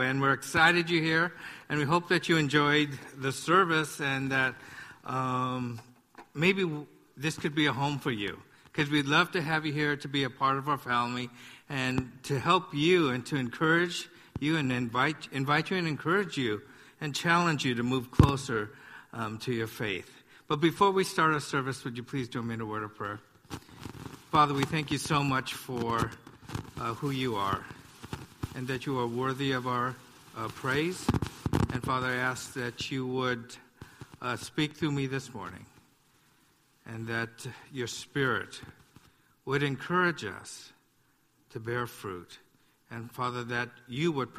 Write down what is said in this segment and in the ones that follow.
And we're excited you're here, and we hope that you enjoyed the service and that um, maybe this could be a home for you. Because we'd love to have you here to be a part of our family and to help you and to encourage you and invite, invite you and encourage you and challenge you to move closer um, to your faith. But before we start our service, would you please join me in a word of prayer? Father, we thank you so much for uh, who you are and that you are worthy of our uh, praise. And Father, I ask that you would uh, speak through me this morning and that your Spirit would encourage us to bear fruit. And Father, that you would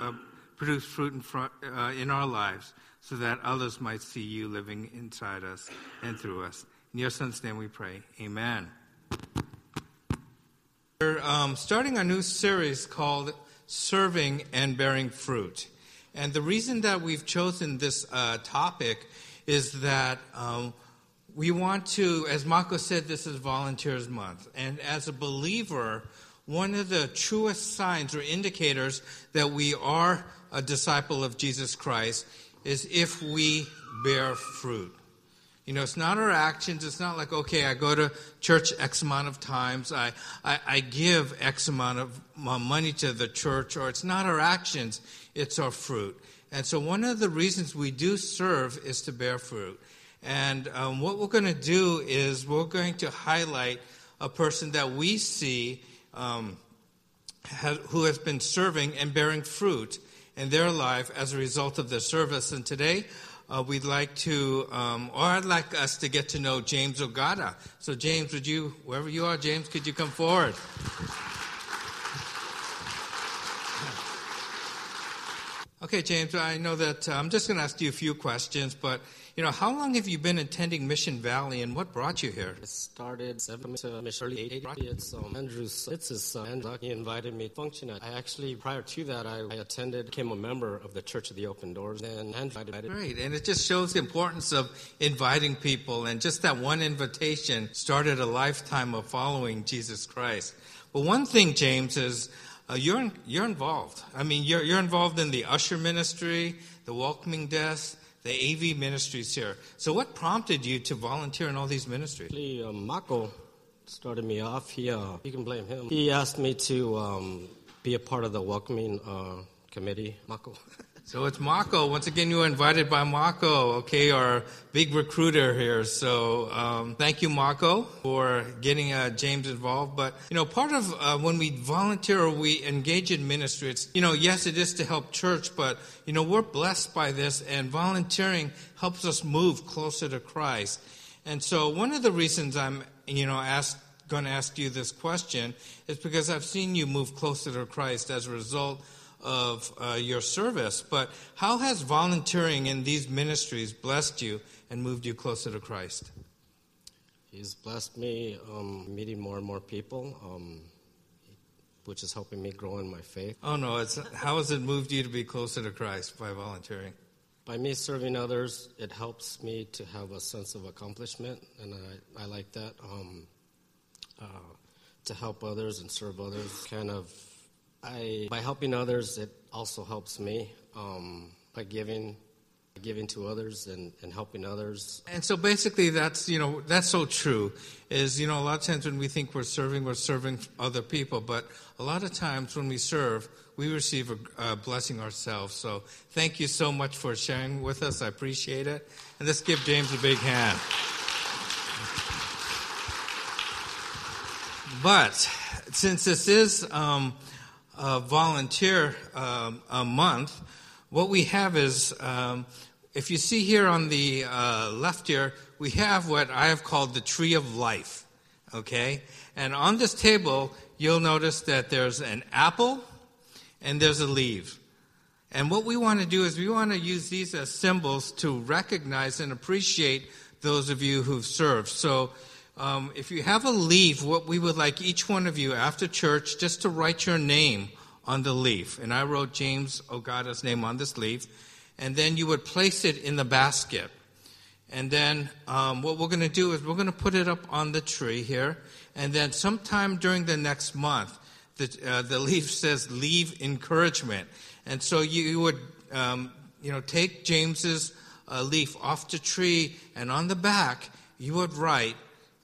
uh, produce fruit in, front, uh, in our lives so that others might see you living inside us and through us. In your Son's name we pray. Amen. We're um, starting a new series called serving and bearing fruit. And the reason that we've chosen this uh, topic is that um, we want to, as Marco said, this is Volunteers Month. And as a believer, one of the truest signs or indicators that we are a disciple of Jesus Christ is if we bear fruit. You know, it's not our actions. It's not like, okay, I go to church X amount of times. I, I, I give X amount of money to the church, or it's not our actions. It's our fruit. And so one of the reasons we do serve is to bear fruit. And um, what we're going to do is we're going to highlight a person that we see um, has, who has been serving and bearing fruit in their life as a result of their service. And today, uh, we'd like to, um, or I'd like us to get to know James Ogata. So, James, would you, wherever you are, James, could you come forward? Okay, James, I know that uh, I'm just going to ask you a few questions, but you know, how long have you been attending Mission Valley, and what brought you here? I started seven to early eighty. It's um, Andrew's. It's his son. He invited me to function. I actually, prior to that, I, I attended, became a member of the Church of the Open Doors, and Andrew invited. Great, and it just shows the importance of inviting people, and just that one invitation started a lifetime of following Jesus Christ. But one thing, James, is. Uh, you're you're involved. I mean, you're you're involved in the usher ministry, the welcoming desk, the AV ministries here. So, what prompted you to volunteer in all these ministries? Actually, uh, Mako started me off. He, uh, you can blame him. He asked me to um, be a part of the welcoming uh, committee. Mako. So it's Mako. Once again, you were invited by Mako, okay, our big recruiter here. So um, thank you, Mako, for getting uh, James involved. But, you know, part of uh, when we volunteer or we engage in ministry, it's, you know, yes, it is to help church, but, you know, we're blessed by this, and volunteering helps us move closer to Christ. And so one of the reasons I'm, you know, asked going to ask you this question is because I've seen you move closer to Christ as a result of uh, your service, but how has volunteering in these ministries blessed you and moved you closer to Christ? He's blessed me um, meeting more and more people, um, which is helping me grow in my faith. Oh, no. It's, how has it moved you to be closer to Christ by volunteering? By me serving others, it helps me to have a sense of accomplishment, and I, I like that. Um, uh, to help others and serve others kind of I, by helping others, it also helps me um, by giving, giving to others and, and helping others. And so basically, that's you know that's so true. Is you know a lot of times when we think we're serving, we're serving other people, but a lot of times when we serve, we receive a, a blessing ourselves. So thank you so much for sharing with us. I appreciate it, and let's give James a big hand. But since this is um, uh, volunteer um, a month, what we have is, um, if you see here on the uh, left here, we have what I have called the tree of life. Okay? And on this table, you'll notice that there's an apple and there's a leaf. And what we want to do is we want to use these as symbols to recognize and appreciate those of you who've served. So um, if you have a leaf, what we would like each one of you after church just to write your name on the leaf. And I wrote James Ogata's name on this leaf. And then you would place it in the basket. And then um, what we're going to do is we're going to put it up on the tree here. And then sometime during the next month, the, uh, the leaf says, leave encouragement. And so you would, um, you know, take James's uh, leaf off the tree, and on the back, you would write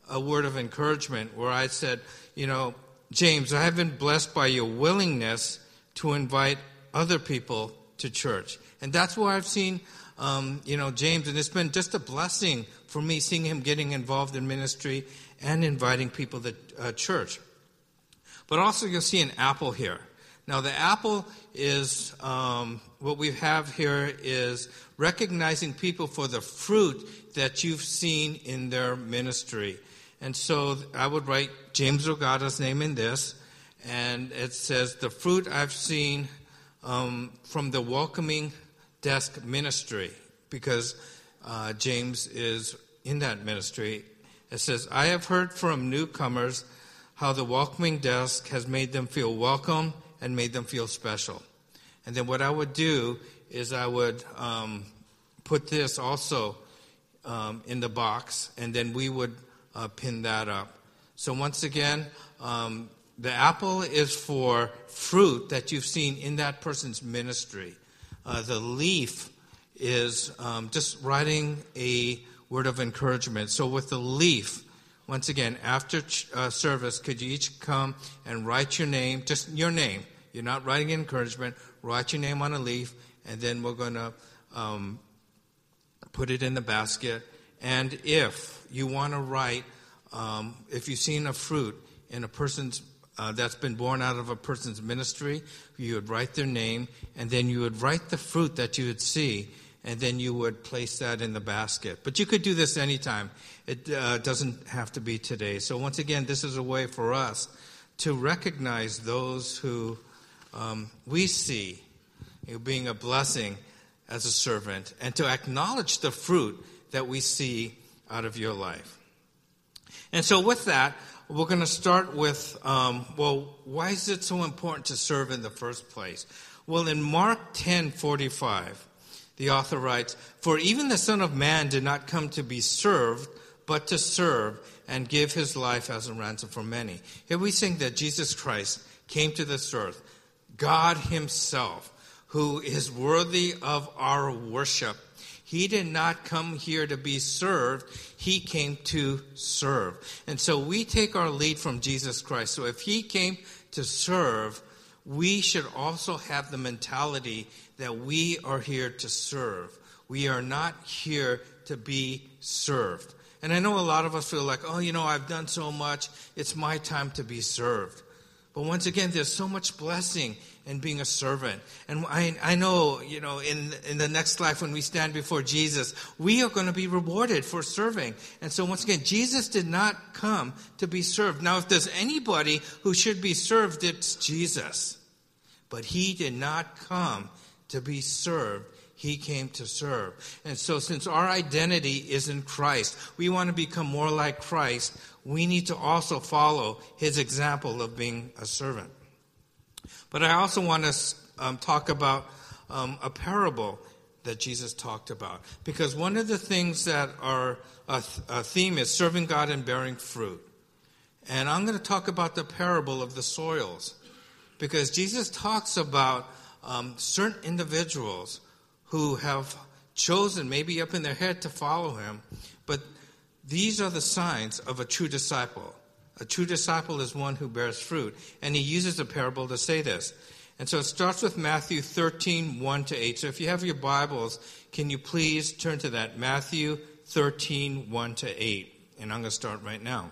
a word of encouragement where I said, you know, James, I have been blessed by your willingness to invite other people to church. And that's where I've seen, um, you know, James, and it's been just a blessing for me seeing him getting involved in ministry and inviting people to uh, church. But also, you'll see an apple here. Now, the apple is um, what we have here is recognizing people for the fruit that you've seen in their ministry. And so I would write James Ogata's name in this, and it says, The fruit I've seen um, from the welcoming desk ministry, because uh, James is in that ministry. It says, I have heard from newcomers how the welcoming desk has made them feel welcome and made them feel special. And then what I would do is I would um, put this also um, in the box, and then we would uh, pin that up. So once again, um, the apple is for fruit that you've seen in that person's ministry. Uh, the leaf is um, just writing a word of encouragement. So with the leaf, once again, after uh, service, could you each come and write your name, just your name? You're not writing encouragement. Write your name on a leaf, and then we're going to um, put it in the basket. And if you want to write, um, if you've seen a fruit in a person's uh, that's been born out of a person's ministry, you would write their name, and then you would write the fruit that you would see, and then you would place that in the basket. But you could do this anytime. It uh, doesn't have to be today. So, once again, this is a way for us to recognize those who um, we see you know, being a blessing as a servant and to acknowledge the fruit that we see out of your life. And so, with that, we're going to start with um, well, why is it so important to serve in the first place? Well, in Mark 10 45, the author writes, For even the Son of Man did not come to be served, but to serve and give his life as a ransom for many. Here we sing that Jesus Christ came to this earth, God Himself, who is worthy of our worship. He did not come here to be served, He came to serve. And so we take our lead from Jesus Christ. So if He came to serve, we should also have the mentality that we are here to serve. We are not here to be served. And I know a lot of us feel like, oh, you know, I've done so much, it's my time to be served. But once again, there's so much blessing in being a servant. And I, I know, you know, in, in the next life when we stand before Jesus, we are going to be rewarded for serving. And so once again, Jesus did not come to be served. Now, if there's anybody who should be served, it's Jesus. But he did not come to be served. He came to serve. And so, since our identity is in Christ, we want to become more like Christ. We need to also follow his example of being a servant. But I also want to um, talk about um, a parable that Jesus talked about. Because one of the things that a theme is serving God and bearing fruit. And I'm going to talk about the parable of the soils. Because Jesus talks about um, certain individuals who have chosen, maybe up in their head, to follow him. But these are the signs of a true disciple. A true disciple is one who bears fruit. And he uses a parable to say this. And so it starts with Matthew 13, 1 to 8. So if you have your Bibles, can you please turn to that? Matthew 13, 1 to 8. And I'm going to start right now.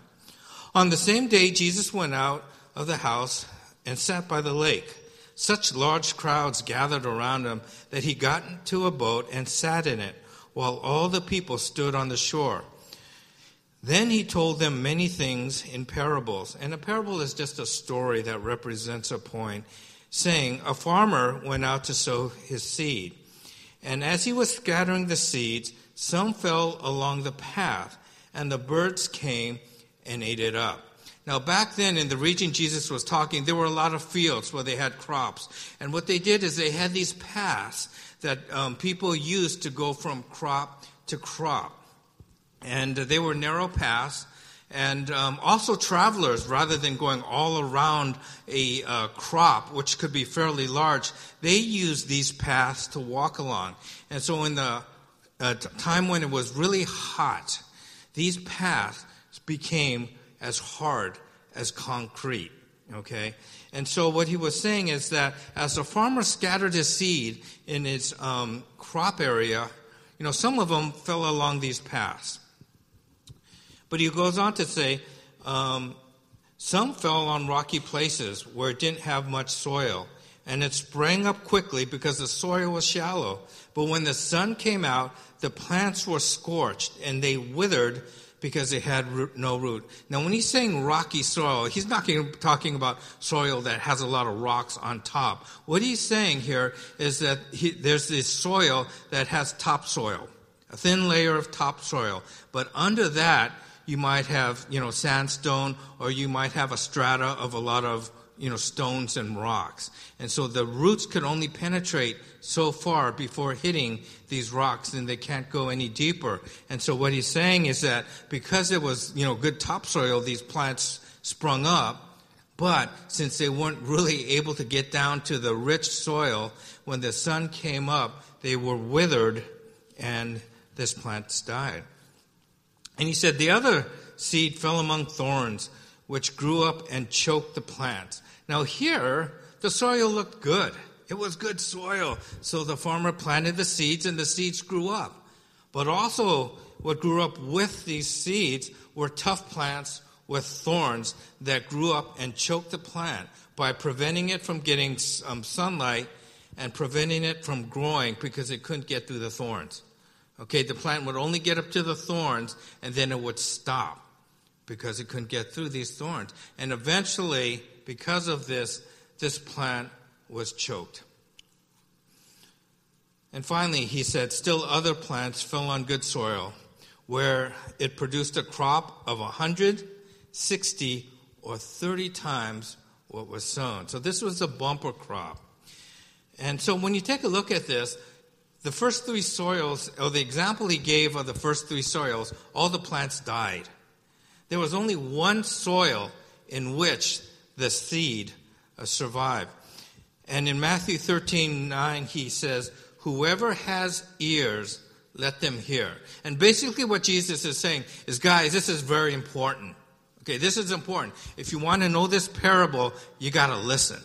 On the same day, Jesus went out of the house and sat by the lake. Such large crowds gathered around him that he got into a boat and sat in it, while all the people stood on the shore. Then he told them many things in parables. And a parable is just a story that represents a point, saying, A farmer went out to sow his seed. And as he was scattering the seeds, some fell along the path, and the birds came and ate it up. Now, back then in the region Jesus was talking, there were a lot of fields where they had crops. And what they did is they had these paths that um, people used to go from crop to crop. And they were narrow paths. And um, also travelers, rather than going all around a uh, crop, which could be fairly large, they used these paths to walk along. And so in the uh, time when it was really hot, these paths became as hard as concrete. Okay? And so what he was saying is that as the farmer scattered his seed in his um, crop area, you know, some of them fell along these paths. But he goes on to say, um, some fell on rocky places where it didn't have much soil, and it sprang up quickly because the soil was shallow. But when the sun came out, the plants were scorched and they withered because they had root, no root. Now, when he's saying rocky soil, he's not talking about soil that has a lot of rocks on top. What he's saying here is that he, there's this soil that has topsoil, a thin layer of topsoil. But under that, you might have, you know, sandstone or you might have a strata of a lot of you know, stones and rocks. And so the roots could only penetrate so far before hitting these rocks and they can't go any deeper. And so what he's saying is that because it was, you know, good topsoil, these plants sprung up. But since they weren't really able to get down to the rich soil, when the sun came up, they were withered and this plant died. And he said the other seed fell among thorns which grew up and choked the plants. Now, here, the soil looked good. It was good soil. So the farmer planted the seeds and the seeds grew up. But also, what grew up with these seeds were tough plants with thorns that grew up and choked the plant by preventing it from getting um, sunlight and preventing it from growing because it couldn't get through the thorns. Okay, the plant would only get up to the thorns and then it would stop because it couldn't get through these thorns. And eventually, because of this, this plant was choked. And finally, he said, still other plants fell on good soil, where it produced a crop of 160 or 30 times what was sown. So this was a bumper crop. And so when you take a look at this, the first three soils, or the example he gave of the first three soils, all the plants died. There was only one soil in which the seed uh, survived. And in Matthew 13 9, he says, Whoever has ears, let them hear. And basically, what Jesus is saying is, guys, this is very important. Okay, this is important. If you want to know this parable, you got to listen.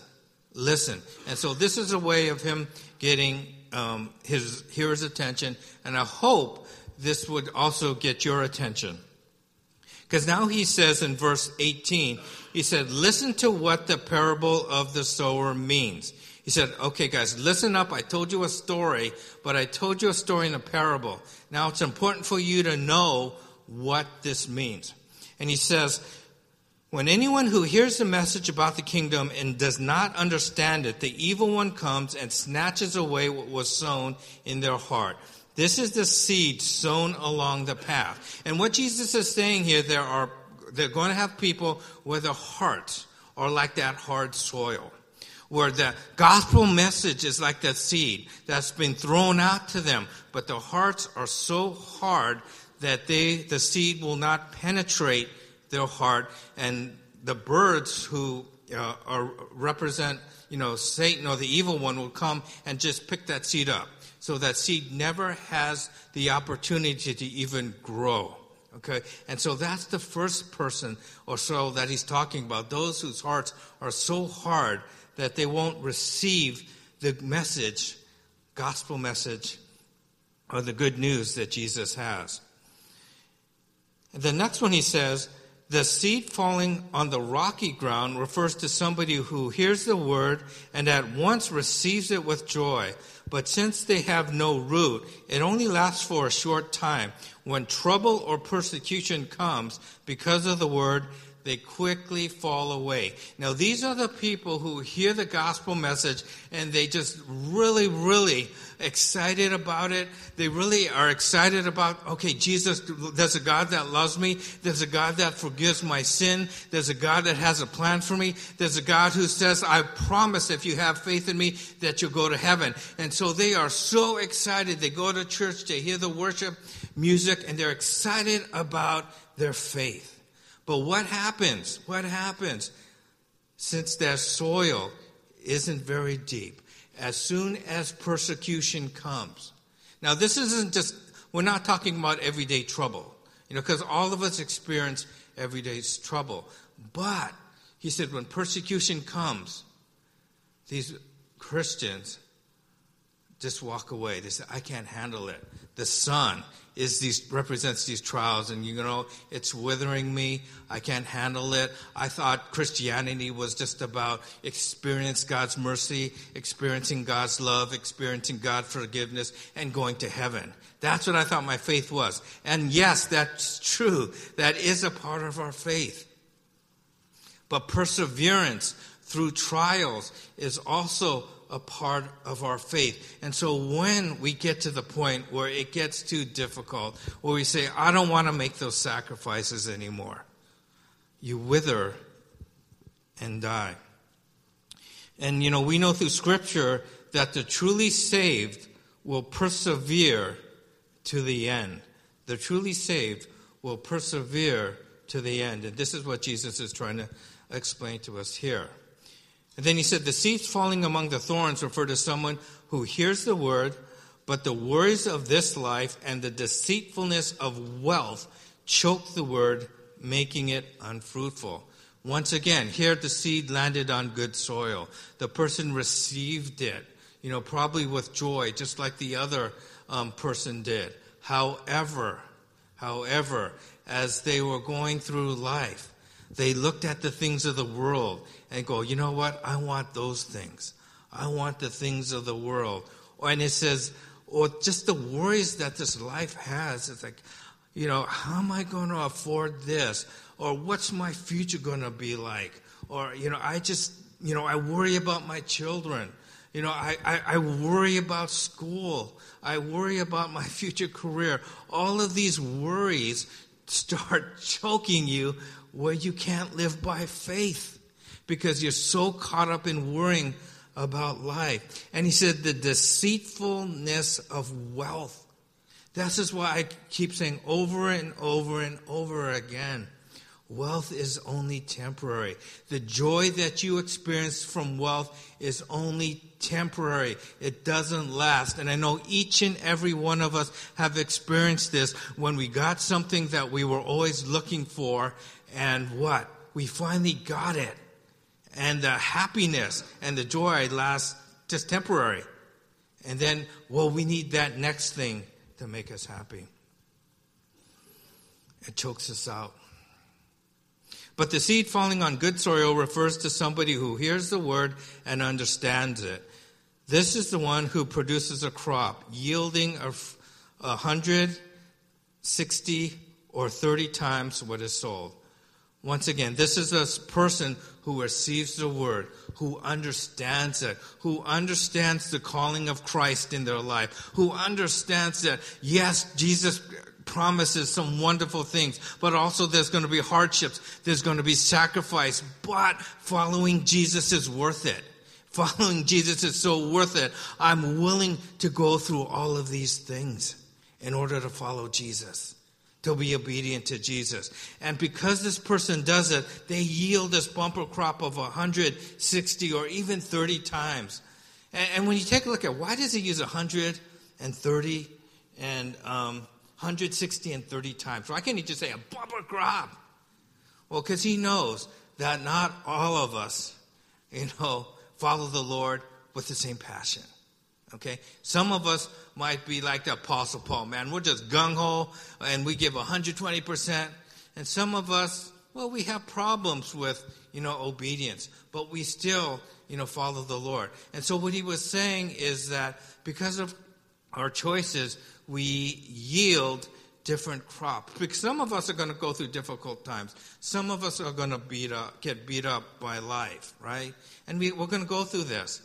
Listen. And so, this is a way of him getting um, his hearer's attention. And I hope this would also get your attention. Because now he says in verse 18, he said, listen to what the parable of the sower means. He said, okay, guys, listen up. I told you a story, but I told you a story in a parable. Now it's important for you to know what this means. And he says, when anyone who hears the message about the kingdom and does not understand it, the evil one comes and snatches away what was sown in their heart. This is the seed sown along the path. And what Jesus is saying here, there are, they're going to have people where their hearts are like that hard soil. Where the gospel message is like that seed that's been thrown out to them, but their hearts are so hard that they, the seed will not penetrate their heart, and the birds who uh, are, represent, you know, Satan or the evil one will come and just pick that seed up so that seed never has the opportunity to even grow. Okay? And so that's the first person or so that he's talking about. Those whose hearts are so hard that they won't receive the message, gospel message, or the good news that Jesus has. And the next one he says, the seed falling on the rocky ground refers to somebody who hears the word and at once receives it with joy. But since they have no root, it only lasts for a short time. When trouble or persecution comes because of the word, they quickly fall away. Now, these are the people who hear the gospel message and they just really, really excited about it. They really are excited about, okay, Jesus, there's a God that loves me. There's a God that forgives my sin. There's a God that has a plan for me. There's a God who says, I promise if you have faith in me that you'll go to heaven. And so they are so excited. They go to church, they hear the worship music, and they're excited about their faith. But what happens? What happens? Since that soil isn't very deep, as soon as persecution comes. Now, this isn't just, we're not talking about everyday trouble, you know, because all of us experience everyday trouble. But, he said, when persecution comes, these Christians just walk away. They say, I can't handle it. The sun is these represents these trials and you know it's withering me. I can't handle it. I thought christianity was just about experience god's mercy experiencing god's love experiencing god's forgiveness and going to heaven. That's what i thought my faith was. And yes that's true. That is a part of our faith. But perseverance through trials is also a part of our faith. And so when we get to the point where it gets too difficult, where we say, I don't want to make those sacrifices anymore, you wither and die. And you know, we know through Scripture that the truly saved will persevere to the end. The truly saved will persevere to the end. And this is what Jesus is trying to explain to us here. And then he said, The seeds falling among the thorns refer to someone who hears the word, but the worries of this life and the deceitfulness of wealth choke the word, making it unfruitful. Once again, here the seed landed on good soil. The person received it, you know, probably with joy, just like the other um, person did. However, however, as they were going through life, they looked at the things of the world and go, you know what? I want those things. I want the things of the world. And it says, or just the worries that this life has. It's like, you know, how am I going to afford this? Or what's my future going to be like? Or, you know, I just, you know, I worry about my children. You know, I, I, I, worry about school. I worry about my future career. All of these worries start choking you where you can't live by faith because you're so caught up in worrying about life. And he said, the deceitfulness of wealth. This is why I keep saying over and over and over again wealth is only temporary. The joy that you experience from wealth is only temporary. It doesn't last. And I know each and every one of us have experienced this when we got something that we were always looking for and what? We finally got it. And the happiness and the joy lasts just temporary. And then, well, we need that next thing to make us happy. It chokes us out. But the seed falling on good soil refers to somebody who hears the word and understands it. This is the one who produces a crop yielding a, a hundred, sixty, or thirty times what is sold. Once again, this is a person who receives the word, who understands it, who understands the calling of Christ in their life, who understands that, yes, Jesus promises some wonderful things, but also there's going to be hardships, there's going to be sacrifice, but following Jesus is worth it. Following Jesus is so worth it. I'm willing to go through all of these things in order to follow Jesus to be obedient to Jesus. And because this person does it, they yield this bumper crop of 160 or even 30 times. And, and when you take a look at why does he use 130 and um, 160 and 30 times? Why can't he just say a bumper crop? Well, because he knows that not all of us, you know, follow the Lord with the same passion. Okay? Some of us might be like the Apostle Paul, man. We're just gung ho and we give 120%. And some of us, well, we have problems with, you know, obedience, but we still, you know, follow the Lord. And so what he was saying is that because of our choices, we yield different crops. Because some of us are going to go through difficult times. Some of us are going to beat up, get beat up by life, right? And we, we're going to go through this.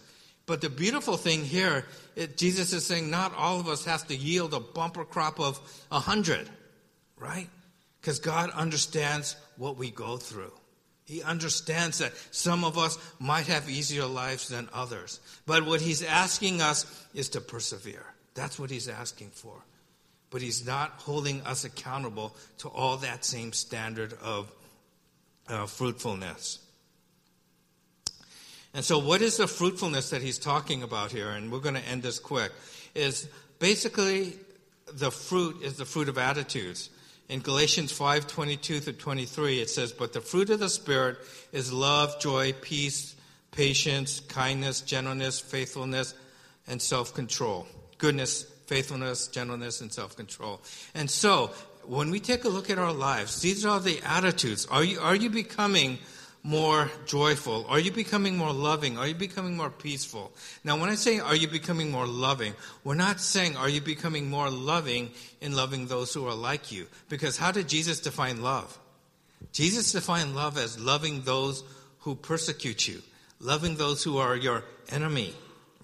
But the beautiful thing here, it, Jesus is saying not all of us has to yield a bumper crop of a hundred, right? Because God understands what we go through. He understands that some of us might have easier lives than others. But what he's asking us is to persevere. That's what he's asking for. But he's not holding us accountable to all that same standard of uh, fruitfulness. And so, what is the fruitfulness that he's talking about here? And we're going to end this quick. Is basically the fruit is the fruit of attitudes. In Galatians 5 22 through 23, it says, But the fruit of the Spirit is love, joy, peace, patience, kindness, gentleness, faithfulness, and self control. Goodness, faithfulness, gentleness, and self control. And so, when we take a look at our lives, these are the attitudes. Are you, are you becoming more joyful? Are you becoming more loving? Are you becoming more peaceful? Now, when I say are you becoming more loving, we're not saying are you becoming more loving in loving those who are like you. Because how did Jesus define love? Jesus defined love as loving those who persecute you, loving those who are your enemy,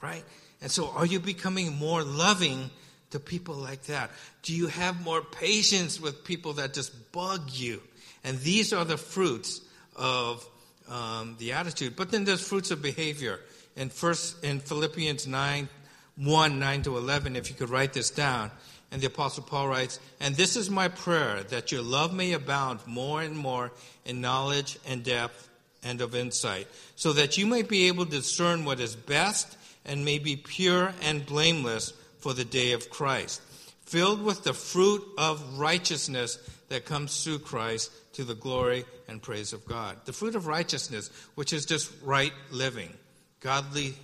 right? And so, are you becoming more loving to people like that? Do you have more patience with people that just bug you? And these are the fruits of um, the attitude. But then there's fruits of behavior. In first in Philippians 9, 1, 9 to 11, if you could write this down. And the Apostle Paul writes, And this is my prayer, that your love may abound more and more in knowledge and depth and of insight, so that you may be able to discern what is best and may be pure and blameless for the day of Christ, filled with the fruit of righteousness that comes through Christ to the glory and praise of God. The fruit of righteousness, which is just right living, godly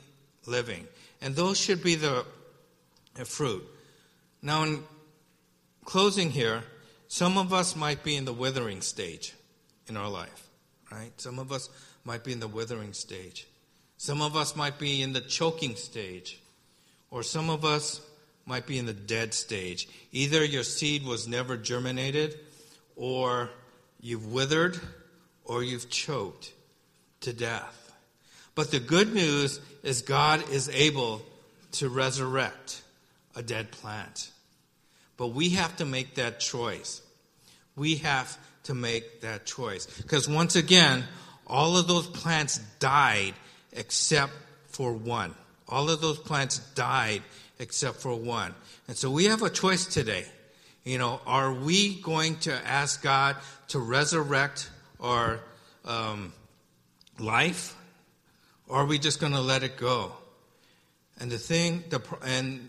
living. And those should be the fruit. Now, in closing here, some of us might be in the withering stage in our life, right? Some of us might be in the withering stage. Some of us might be in the choking stage. Or some of us might be in the dead stage. Either your seed was never germinated, or you've withered or you've choked to death. But the good news is God is able to resurrect a dead plant. But we have to make that choice. We have to make that choice. Because once again, all of those plants died except for one. All of those plants died except for one. And so we have a choice today. You know, are we going to ask God to resurrect our um, life, or are we just going to let it go? And the thing, the, and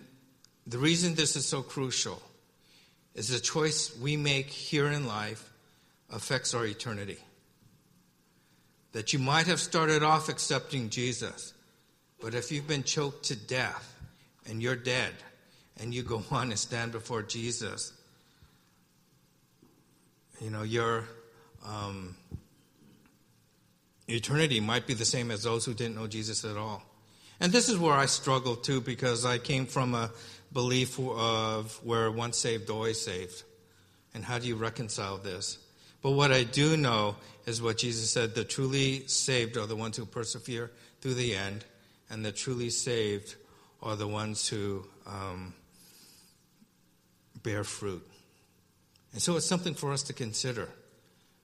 the reason this is so crucial is the choice we make here in life affects our eternity. That you might have started off accepting Jesus, but if you've been choked to death and you're dead, and you go on and stand before Jesus, you know, your um, eternity might be the same as those who didn't know Jesus at all. And this is where I struggle too, because I came from a belief of where once saved, always saved. And how do you reconcile this? But what I do know is what Jesus said the truly saved are the ones who persevere through the end, and the truly saved are the ones who um, bear fruit. And so it's something for us to consider.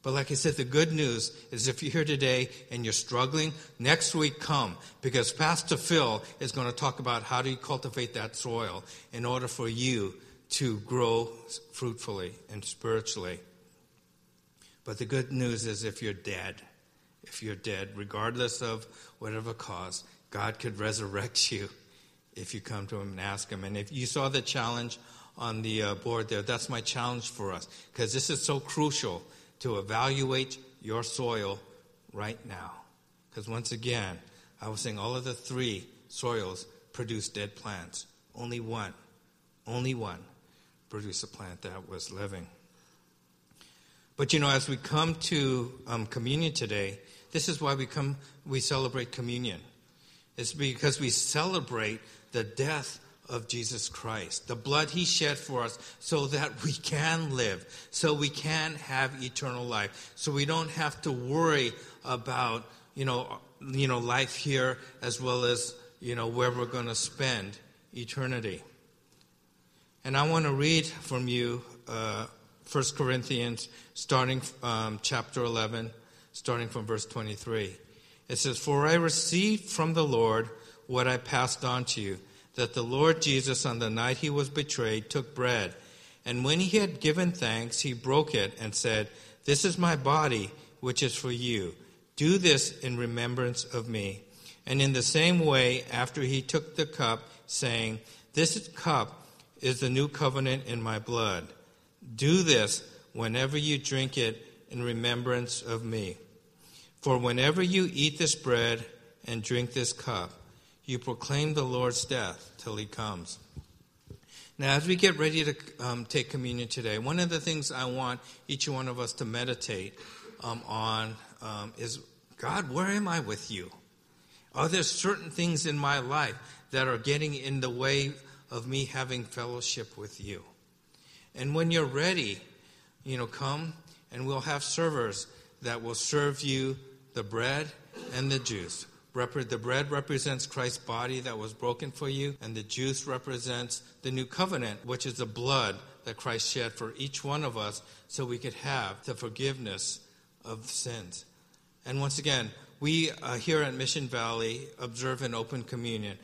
But like I said, the good news is if you're here today and you're struggling, next week come because Pastor Phil is going to talk about how do you cultivate that soil in order for you to grow fruitfully and spiritually. But the good news is if you're dead, if you're dead, regardless of whatever cause, God could resurrect you if you come to Him and ask Him. And if you saw the challenge on the uh, board there. That's my challenge for us because this is so crucial to evaluate your soil right now. Because once again, I was saying all of the three soils produce dead plants. Only one, only one produced a plant that was living. But you know, as we come to um, communion today, this is why we come. We celebrate communion. It's because we celebrate the death of Jesus Christ, the blood he shed for us so that we can live, so we can have eternal life, so we don't have to worry about, you know, you know, life here as well as, you know, where we're going to spend eternity. And I want to read from you uh, 1 Corinthians, starting um, chapter 11, starting from verse 23. It says, For I received from the Lord what I passed on to you that the Lord Jesus, on the night he was betrayed, took bread. And when he had given thanks, he broke it and said, This is my body, which is for you. Do this in remembrance of me. And in the same way, after he took the cup, saying, This cup is the new covenant in my blood. Do this whenever you drink it in remembrance of me. For whenever you eat this bread and drink this cup, you proclaim the Lord's death till he comes. Now, as we get ready to um, take communion today, one of the things I want each one of us to meditate um, on um, is God, where am I with you? Are there certain things in my life that are getting in the way of me having fellowship with you? And when you're ready, you know, come and we'll have servers that will serve you the bread and the juice. The bread represents Christ's body that was broken for you, and the juice represents the new covenant, which is the blood that Christ shed for each one of us so we could have the forgiveness of sins. And once again, we uh, here at Mission Valley observe an open communion.